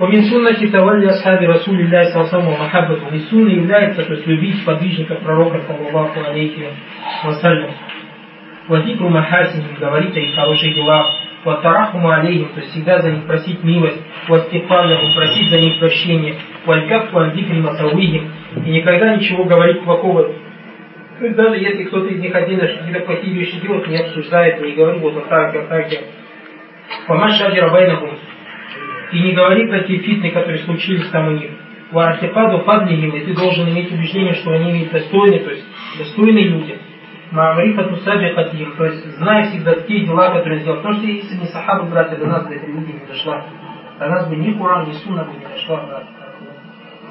ومن سنة تولي أصحاب رسول الله صلى الله عليه وسلم ومحبته. Из сунны является, то есть любить подвижников пророка, саллаллаху алейхи вассалям. Вадикру махасиним, говорить о их хороших делах. Ватарахуму алейхим, то есть всегда за них просить милость. Вастифалляху, просить за них прощения. Валькафу андикри масауихим. И никогда ничего говорить плохого. То есть даже если кто-то из них отдельно какие-то плохие вещи делает, не обсуждает, не говорит вот так, вот так. Помашади рабайнахум, и не говори про те фитны, которые случились там у них. Вартипаду фадлихим, и ты должен иметь убеждение, что они достойны, то есть достойные люди. Маамрифату сабихатихим, то есть знай всегда те дела, которые сделал. Потому что если не сахабы, братья, до нас бы эта люди не дошла. До нас бы ни Куран, ни Сунна бы не дошла, брат.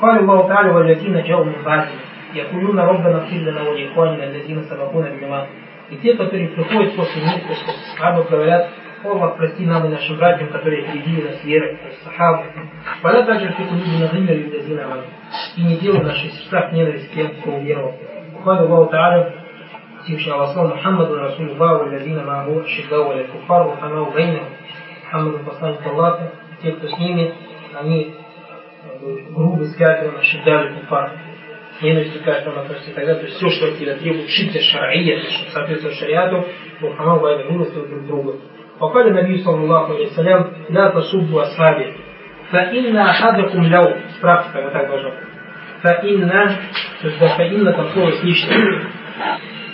قال الله تعالى والذين جاءوا من بعدهم يقولون ربنا اغفر لنا ولإخواننا الذين سبقونا بالإيمان и те, которые приходят после них, после сахабов, говорят, Аллах, прости нам и нашим братьям, которые впереди нас верой, сахабы. Валя также в люди на дыме людазина И не делай в наших сердцах ненависть тем, кто уверовал. Ухвалю Аллаху Та'аля, Всевышний Аллах Слава Мухаммаду Расулуллаху, Валязина Мааху, Шигдау, Валя Куфар, Вахамау, Гайна, Мухаммаду посланник Аллаха, те, кто с ними, они грубо с кафиром, Шигдали Куфар, ненавистью кафиром относятся и так далее. То есть все, что от тебя требует шитя шар'ия, чтобы соответствовать шариату, Вахамау, Гайна, милостивы друг другу. وقال النبي صلى الله عليه وسلم لا تسبوا أصحابي فإن أحدكم لو справка вот так должно فإن то есть فإن там слово слишком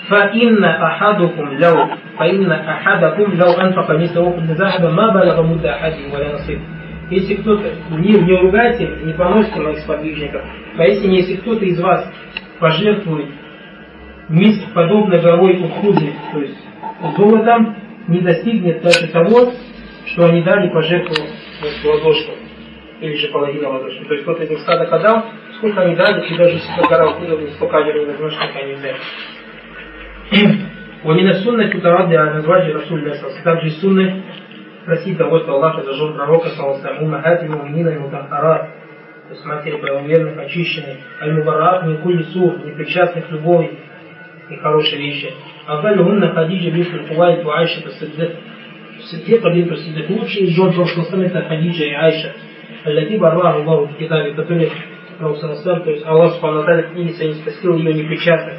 فإن أحدكم لو فإن أحدكم لو أنفق مثل أحد ذهبا ما بلغ مد أحدهم ولا نصيب если кто-то, не, не ругайте, не поносите моих сподвижников, поистине, если кто-то из вас пожертвует миск подобно горовой ухуды, то есть золотом, не достигнет даже того, что они дали пожертву ладошку, или же половина ладошки. То есть кто-то из них стада отдал, сколько они дали, и даже если гора уходила, столько ажира не возьмешь, сколько они взяли. ومن السنة تتردد على أزواج رسول الله صلى الله عليه وسلم также сунны просить того, что Аллах зажег пророка, саллаху умахати муминина и мутахарат, то есть матери правоверных, очищенных, аль-мубарат, не кули сур, не причастных любой и хорошие вещи. Афалюхунна Хадиджа бинту Кувайт у Айша Сиддик. Сиддика бинту Сиддик. Лучшие из жен прошлого сына это Хадиджа и Айша. Аллати барва Аллаху в Китабе, которые Раусанасар, то есть Аллах Субхану Аталя в книге своей спасил ее непечатно.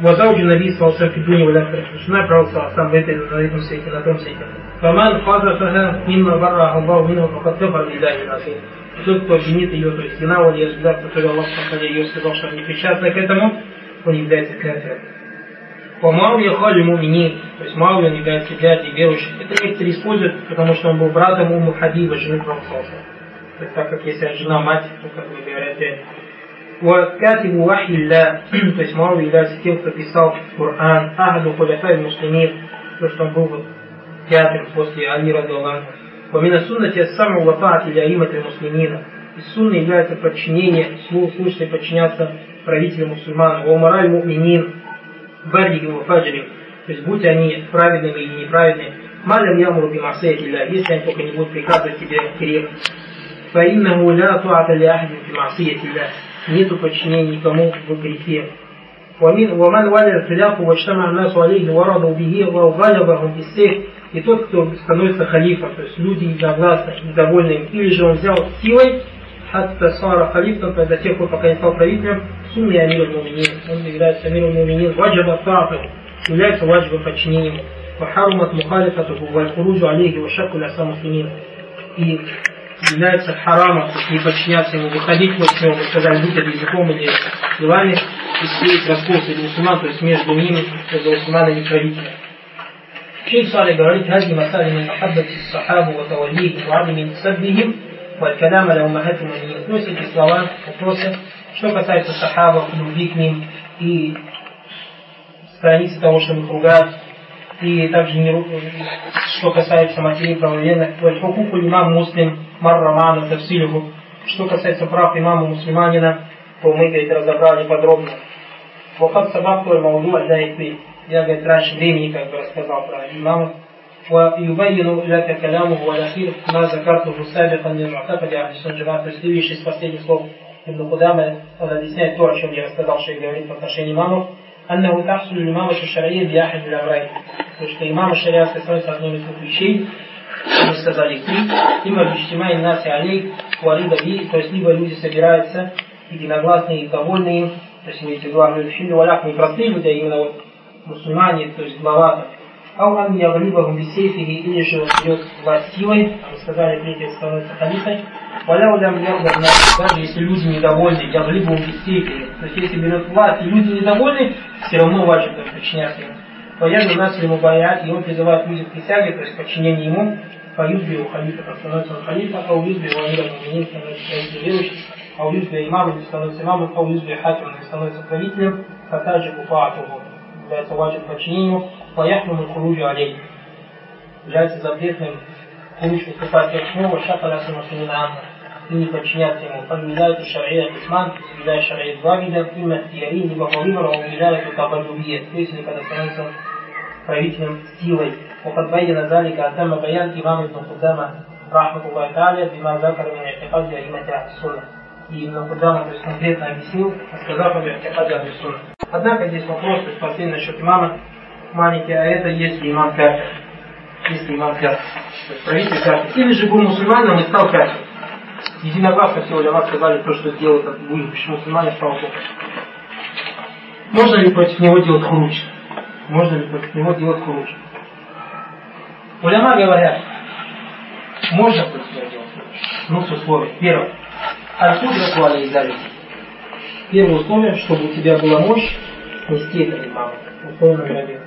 Вазауджи Наби Салсам Фидуни Валяхра. Жена Пророка сам в этой, на этом свете, на том свете. Фаман Хазафаха Минна Барра Аллаху Минна Факатафа Лилляхи Насир. Тот, кто обвинит ее, то есть Генау Лиасбилат, который Аллах Субхану ее сказал, что непечатно к этому, он является кафиром. По Мауе Хали Мумини, то есть Мауя он является дядей верующих. Это некоторые используют, потому что он был братом Уму Хабиба, жены Пророка. То есть так как если жена мать, то как вы говорите, وكاتب وحي الله то есть Мауя является тем, кто писал Коран, Ахаду Хуляфай Муслимин, то что он был вот театр после Али Радуаллаху. ومن السنة السمع وطاعة لأئمة المسلمين. Из сунны является подчинение, слушать и подчиняться правителям мусульман. Валмараль муминин, баррихим и фаджрим, то есть будь они праведными или неправедными, малям ямуру бимасаятилля, если они только не будут приказывать тебе грех. فإنه لا طاعة لأحد في معصية الله нету подчинения никому в грехе. ومن ومن ولى الخلاف واجتمع الناس عليه ورضوا به وغلبهم بالسيف и тот, кто становится халифом, то есть люди единогласно, недовольны им, или же он взял силой, хатта сара халифтан, до тех пор, пока не стал правителем, сумме амир муминин, он является амир муминин, ваджаба таату, является ваджибом подчинением, вахарумат мухалифатуху, вальхуруджу алейхи, вашаку ляса муслимин, и является харамом, не подчиняться ему, выходить против него, мы сказали, будь это языком или делами, и сеять раскол среди мусульман, то есть между ними, между мусульманами и правителем. Шейх Салих говорит, «Хази масали мин махаббати сахабу ва таваллихи ва адами саббихим» والكلام على أمهات المؤمنين. Относят эти слова, вопросы, что касается сахабов, любви к ним и страницы того, что их ругают, и также не, что касается матерей правоверных, вальхукуку имам муслим марраману тавсилюху, что касается прав имама мусульманина, то мы, говорит, разобрали подробно. Вахат сабакту аль-мауду аль Я, говорит, раньше времени как бы рассказал про имама. ويبين لك كلامه والأخير ما ذكرته سابقا من معتقد أهل السنة الجماعة. То есть следующий из последних слов Ибн Кудама, он объясняет то, о чем я рассказал, что я говорит в отношении имамов. أنه تحصل الإمامة الشرعية بأحد الأمرين. То, что имам шариатской становится одной из двух вещей. мы сказали три, има биштимай наси алей, валида би, то есть либо люди собираются единогласные и довольны им, то есть имеете в виду ахлю фильм, валях не простые люди, а именно вот мусульмане, то есть глава Ау ан явлибахум бисейфихи, или же берет власть силой, сказали, третий становится халифой. Валя улям даже если люди недовольны, явлибахум бисейфихи, то есть если берет власть, и люди недовольны, все равно важно подчиняться ему. Ваяду нас ему боят, и он призывает людей к присяге, то есть подчинение ему, фаюзби у халифа, становится он халифа, а уюзби у амира муминин становится правителем верующих, уюзби имамом становится имамом, уюзби хакимом становится правителем, фатаджи куфаатуху, является важным подчинению, ويحرم الخروج عليه является запретным хуруж выступать как снова шафаля самосунин амна и не подчиняться ему. Подвязают шария исман, соблюдая шария два вида, имя тиари, либо выбора, убеждают табадубия, то есть когда становится правителем силой. وقد بين ذلك أتم بيان إمام ابن قدامة رحمة الله تعالى بما ذكر من اعتقاد أئمة أهل السنة. И Ибн Кудама то есть, конкретно объяснил, сказав об اعتقاد أهل السنة. Однако здесь вопрос, то есть последний насчет имама, маленький, а это если имам кафир. Если имам кафир. Есть правитель кафир. Или же был мусульманином и стал кафир. Единогласно все уляма сказали то, что сделал этот будущий мусульманин, стал кафир. Можно ли против него делать хуруч? Можно ли против него делать хуруч? Уляма говорят, можно против него делать хуруч. Ну, с условием. Первое. Аль-Кудра Туаля Первое условие, чтобы у тебя была мощь нести это ислам. Условие номер один.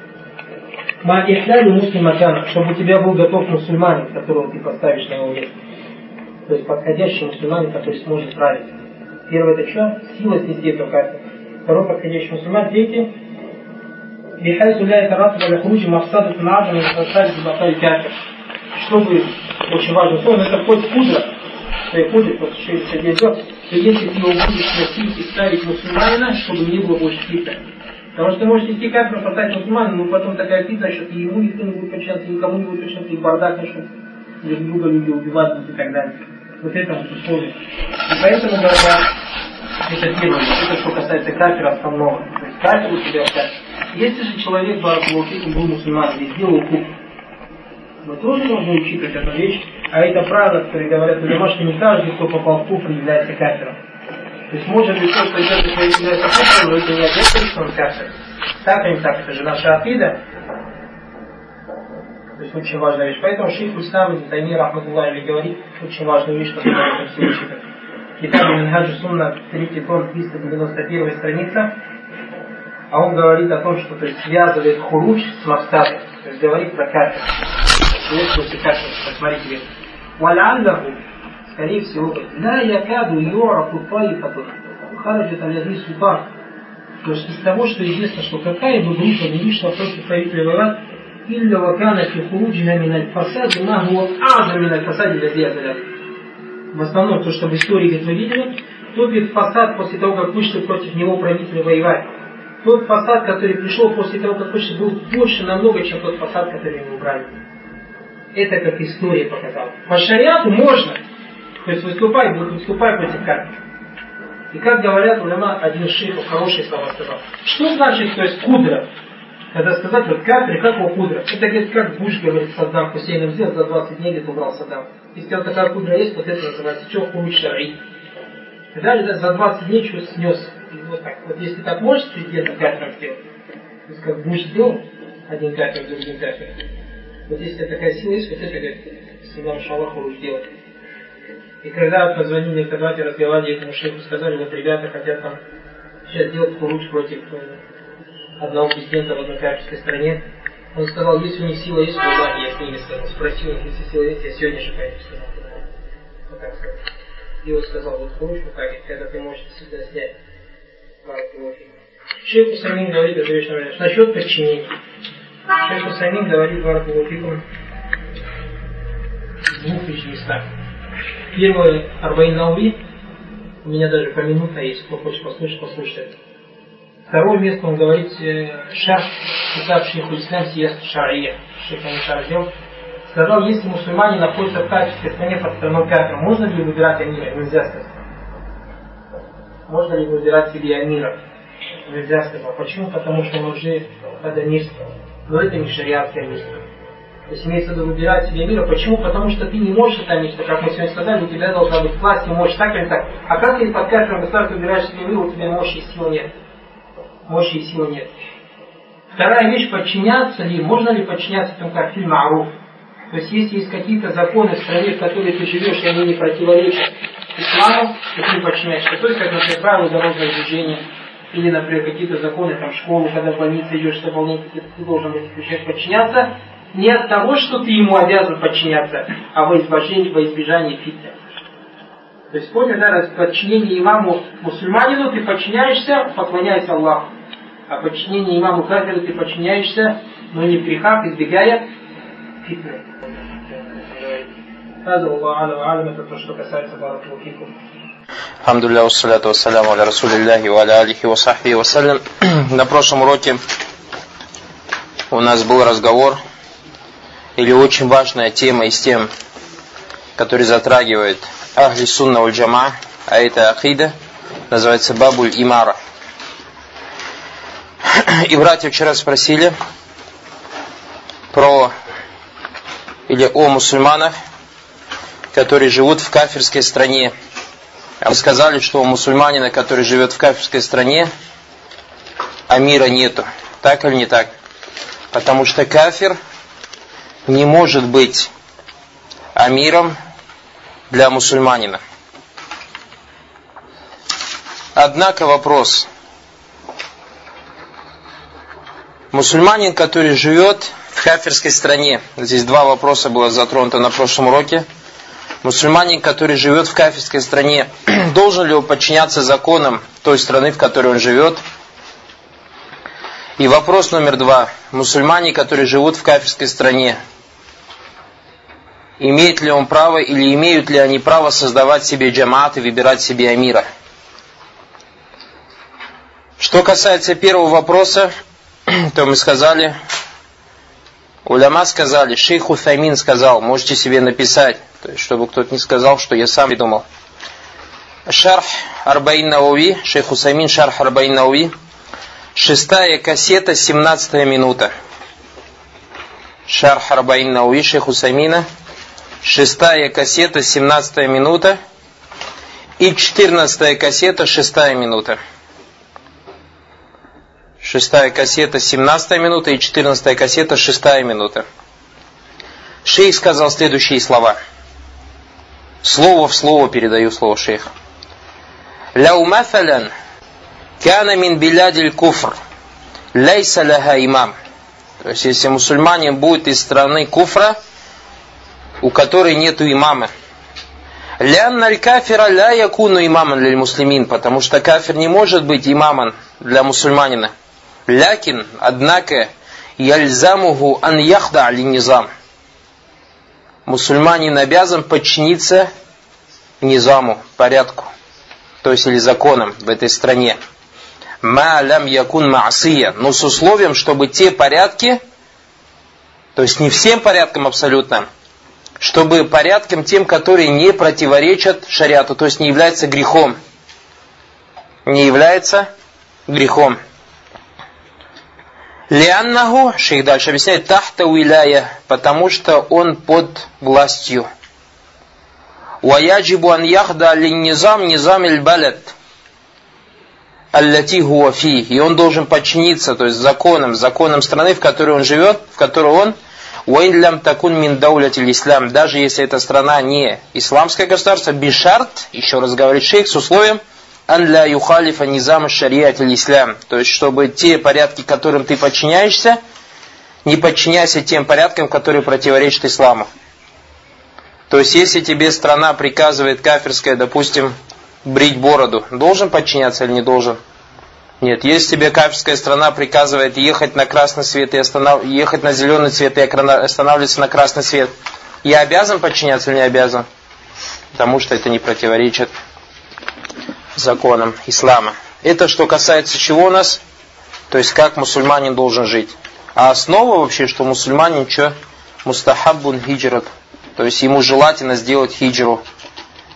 Ма ихляли муслиматан, чтобы у тебя был готов мусульманин, которого ты поставишь на его место. То есть подходящий мусульманин, который сможет справиться. Первое это что? Сила снести эту карту. Второй подходящий мусульман. Третий. Бихайсу ля это раз валяхруджи мавсаду фнаджам и сасаль зубатай кяфир. Чтобы, очень важно, условно, это хоть пудра, своей пудре, после 60 дней что если ты его будешь носить и ставить мусульманина, чтобы не было больше фитна. Потому что может идти кафир, поставить мусульман, но потом такая фитна, что и ему никто не будет подчиняться, никому не будет подчиняться, и бардак начнут друг друга люди убивать и так далее. Вот это вот условие. И поэтому говорят, это первое, это что касается кафира основного. То есть кафир у тебя кафир. Если же человек, Баракулуфикум, был мусульман и сделал куп, мы тоже должны учитывать эту вещь, а это правило, которые говорят, что не каждый, кто попал в куфр, является кафиром. То есть может быть то, что идет является куфром, но это не обязательно, что он кафир. Так или не так, это же наша апида. То есть очень важная вещь. Поэтому шейх Ислам из Тайми Рахматуллахи говорит очень важную вещь, которую мы все учитывать. Китаб Минхаджи Сунна, третий том, 391 страница. А он говорит о том, что то есть, связывает хуруч с мавстадом. То есть говорит про кафира. Посмотрите. Валяллаху скорее всего, لا يكاد يعرف طائفة خرجت على هذه السلطان. То есть из того, что известно, что какая бы группа не вышла против правителя Ваван, إلا وكان في خروجها من الفساد ما هو أعظم من الفساد الذي أزله. В основном, то, что в истории, как мы видели, тот вид фасад после того, как вышли против него правители воевать, тот фасад, который пришел после того, как вышли, был больше намного, чем тот фасад, который они убрали. Это как история показала. По шариату можно, то есть выступай, выступай против кафира. И как говорят уляма, один шейх хорошие слова сказал. Что значит, то есть кудра? Когда сказать, вот кафир, как его кудра? Это говорит, как Буш говорит, Саддам Хусейном сделал, за 20 дней где убрал Саддам. Если вот такая кудра есть, вот это называется, что хуруч шари. И далее за 20 дней что снес. И вот так. Вот если так можешь президента кафиром сделать, то есть как Буш сделал, один кафир, другим кафир. Вот если такая сила есть, вот это, говорит, Саддам Шаллах хуруч делать. И когда позвонили мне в разговаривали этому шейху, сказали, вот ребята хотят там сейчас делать хуруч против одного президента в одной качественной стране. Он сказал, если у них сила есть, то я с ними сказал. Спросил, если сила есть, я сегодня же пойду, сказал. И он сказал, вот хуруч, вот так, когда ты можешь всегда снять Шейх Усамин говорит эту вещь, насчет подчинения. Шейх Усамин говорит, Баракулуфикум, в двух лишь местах. Первое, Арбаин Наури, у меня даже поминутно есть, кто хочет послушать, послушать Второе место он говорит, э, шарф, китаб шейху ислам сияст шария, шейх Шардел, сказал, если мусульмане находятся в качестве стране под страной кафира, можно ли выбирать амира? Нельзя сказать. Можно ли выбирать себе амира? Нельзя сказать. Почему? Потому что он уже под амирство. Но это не шариатский амирство. То есть имеется в виду выбирать себе мира. Почему? Потому что ты не можешь это мечта, как мы сегодня сказали, у тебя должна быть власть, и мощь так или так. А как ты под кафедром государства выбираешь себе мир, у тебя мощи и силы нет. Мощи и силы нет. Вторая вещь, подчиняться ли, можно ли подчиняться этому как фильм Аруф. То есть если есть какие-то законы в стране, в которой ты живешь, и они не противоречат исламу, то ты подчиняешься. То есть, как, например, правила дорожного движения, или, например, какие-то законы, там, в школу, когда в больнице идешь, что выполнять, ты должен быть подчиняться, не от того, что ты ему обязан подчиняться, а во избежание, во избежание фитны. То есть понял, да, подчинение имаму мусульманину ты подчиняешься, поклоняясь Аллаху. А подчинение имаму кафиру ты подчиняешься, но не в грехах, избегая фитны. هذا والله أعلم وأعلم это то, что касается بارك Хамдулля, уссаляту вассаляму аля расулилляхи ва аля. На прошлом уроке у нас был разговор или очень важная тема из тем, которые затрагивает Ахли Сунна уль Джама, а это Ахида, называется Бабуль Имара. И братья вчера спросили про или о мусульманах, которые живут в кафирской стране, а мы сказали, что у мусульманина, который живет в кафирской стране, а мира нету. Так или не так? Потому что кафир – не может быть амиром для мусульманина. Однако вопрос. Мусульманин, который живет в кафирской стране, здесь два вопроса было затронуто на прошлом уроке. Мусульманин, который живет в кафирской стране, должен ли он подчиняться законам той страны, в которой он живет? И вопрос номер два. Мусульмане, которые живут в кафирской стране, имеет ли он право или имеют ли они право создавать себе джамаат и выбирать себе амира. Что касается первого вопроса, то мы сказали, уляма сказали, шейх Уфаймин сказал, можете себе написать, то есть, чтобы кто-то не сказал, что я сам придумал. Шарх Арбаин Науи, шейх Усаймин Шарх Арбаин Науи, шестая кассета, семнадцатая минута. Шарх Арбаин Науи, шейх Усаймина, шестая кассета, 17 минута, и четырнадцатая кассета, шестая минута. Шестая кассета, 17 минута, и четырнадцатая кассета, шестая минута. Шейх сказал следующие слова. Слово в слово передаю слово шейх. Ляу мафалян кана мин билядиль куфр лейса ляха имам. То есть, если мусульманин будет из страны куфра, у которой нету имама. Лянна аль-кафира ля якуну имаман для муслимин, потому что кафир не может быть имамом для мусульманина. Лякин, однако, яльзамуху ан яхда али низам. Мусульманин обязан подчиниться низаму, порядку, то есть или законам в этой стране. Ма лям якун маасия, но с условием, чтобы те порядки, то есть не всем порядкам абсолютно, чтобы порядком тем, которые не противоречат шариату, то есть не является грехом. Не является грехом. Лианнаху, шейх дальше объясняет, тахта уиляя, потому что он под властью. Ваяджибу ан яхда низам низам балет. Аллати хуафи. И он должен подчиниться, то есть законам, законам страны, в которой он живет, в которой он Уэйлям такун мин даулятиль ислам, даже если эта страна не исламское государство, бишарт, еще раз говорит шейх, с условием, ан ля юхалифа низам шариатиль ислам, то есть, чтобы те порядки, которым ты подчиняешься, не подчиняйся тем порядкам, которые противоречат исламу. То есть, если тебе страна приказывает кафирская, допустим, брить бороду, должен подчиняться или не должен? Нет, если тебе кафирская страна приказывает ехать на красный свет и останов... ехать на зеленый цвет и останавливаться на красный свет, я обязан подчиняться или не обязан? Потому что это не противоречит законам ислама. Это что касается чего у нас? То есть как мусульманин должен жить. А основа вообще, что мусульманин что? Мустахаббун хиджрат. То есть ему желательно сделать хиджру.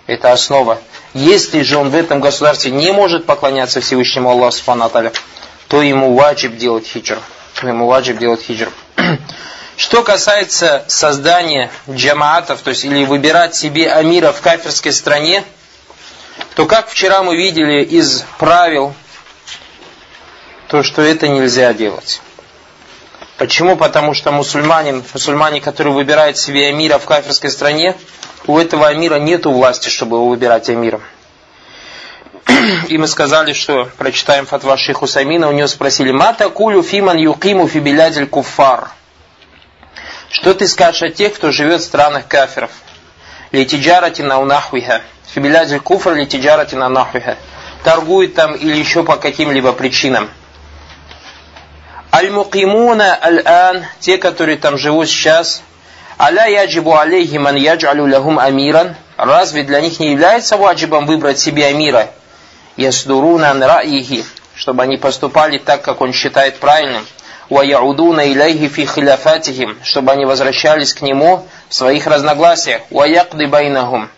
Это основа. Если же он в этом государстве не может поклоняться Всевышнему Аллаху Субхану то ему ваджиб делать хиджр. Ему ваджиб делать хиджр. Что касается создания джамаатов, то есть или выбирать себе амира в кафирской стране, то как вчера мы видели из правил, то что это нельзя делать. Почему? Потому что мусульманин, мусульмане, который выбирает себе амира в кафирской стране, у этого амира нет власти, чтобы его выбирать амиром. И мы сказали, что прочитаем фатва шейху Самина, у него спросили, «Мата кулю фиман юкиму фибилядиль куфар». Что ты скажешь о тех, кто живет в странах кафиров? Литиджарати на унахвиха. Фибиляджи куфр ли тиджаратина нахуя Торгует там или еще по каким-либо причинам. Аль-Мукимуна аль-Ан, те, которые там живут сейчас, Аля яджибу алейхи ман яджалю лахум амиран. Разве для них не является ваджибом выбрать себе амира? Ясдуруна раихи, чтобы они поступали так, как он считает правильным. Ва яудуна илейхи фи хиляфатихим, чтобы они возвращались к нему в своих разногласиях. Ва якды байнахум,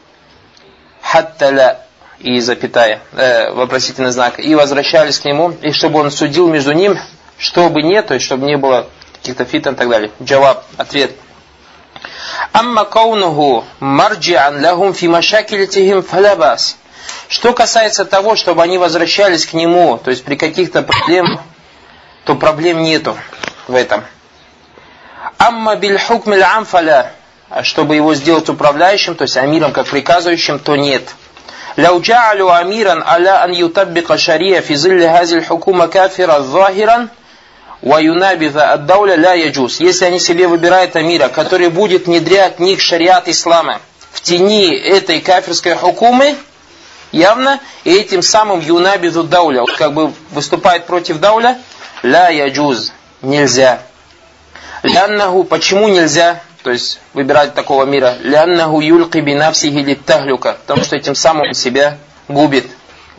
لَا и запятая, э, вопросительный знак, и возвращались к нему, и чтобы он судил между ним чтобы не, то есть чтобы не было каких-то фитн и так далее. Джаваб, ответ. Амма каунуху марджиан лахум фи машакилитихим фалабас. Что касается того, чтобы они возвращались к нему, то есть при каких-то проблемах, то проблем нету в этом. Амма биль хукмиль амфаля, чтобы его сделать управляющим, то есть амиром как приказывающим, то нет. لو جعلوا أميرا على أن يطبق الشريعة في ظل هذه الحكومة كافرا ظاهرا Ваюнабита аддауля ля яджус. Если они себе выбирают амира, который будет внедрять них шариат ислама в тени этой кафирской хукумы, явно, и этим самым юнабиду дауля, как бы выступает против дауля, ля яджуз, нельзя. Ляннаху, почему нельзя? То есть выбирать такого мира. Ляннаху юлки бинавсихи литтахлюка. Потому что этим самым себя губит.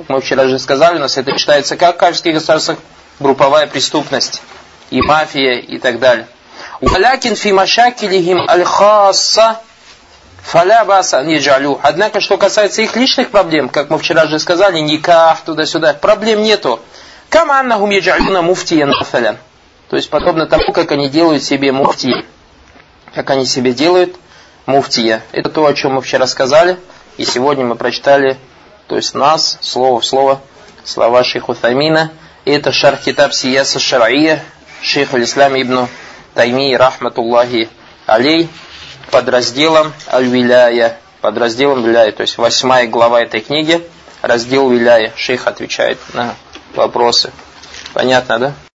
Мы вчера же сказали, у нас это считается как в кафирских государствах групповая преступность, и мафия, и так далее. Валякин фи машакилихим аль-хасса фаля баса неджалю. Однако, что касается их личных проблем, как мы вчера же сказали, никах, туда-сюда, проблем нету. Кама аннахум яджалюна муфтиян. То есть, подобно тому, как они делают себе муфти. Как они себе делают муфтия. Это то, о чем мы вчера сказали. И сегодня мы прочитали, то есть нас, слово в слово, слова шейху Тамина, это шарх китаб Сияса Шар'ия, шейх Алислам ибн Тайми, рахматуллахи алей, под разделом Аль-Виляя, под разделом Виляя, то есть восьмая глава этой книги, раздел Виляя. Шейх отвечает на вопросы. Понятно, да?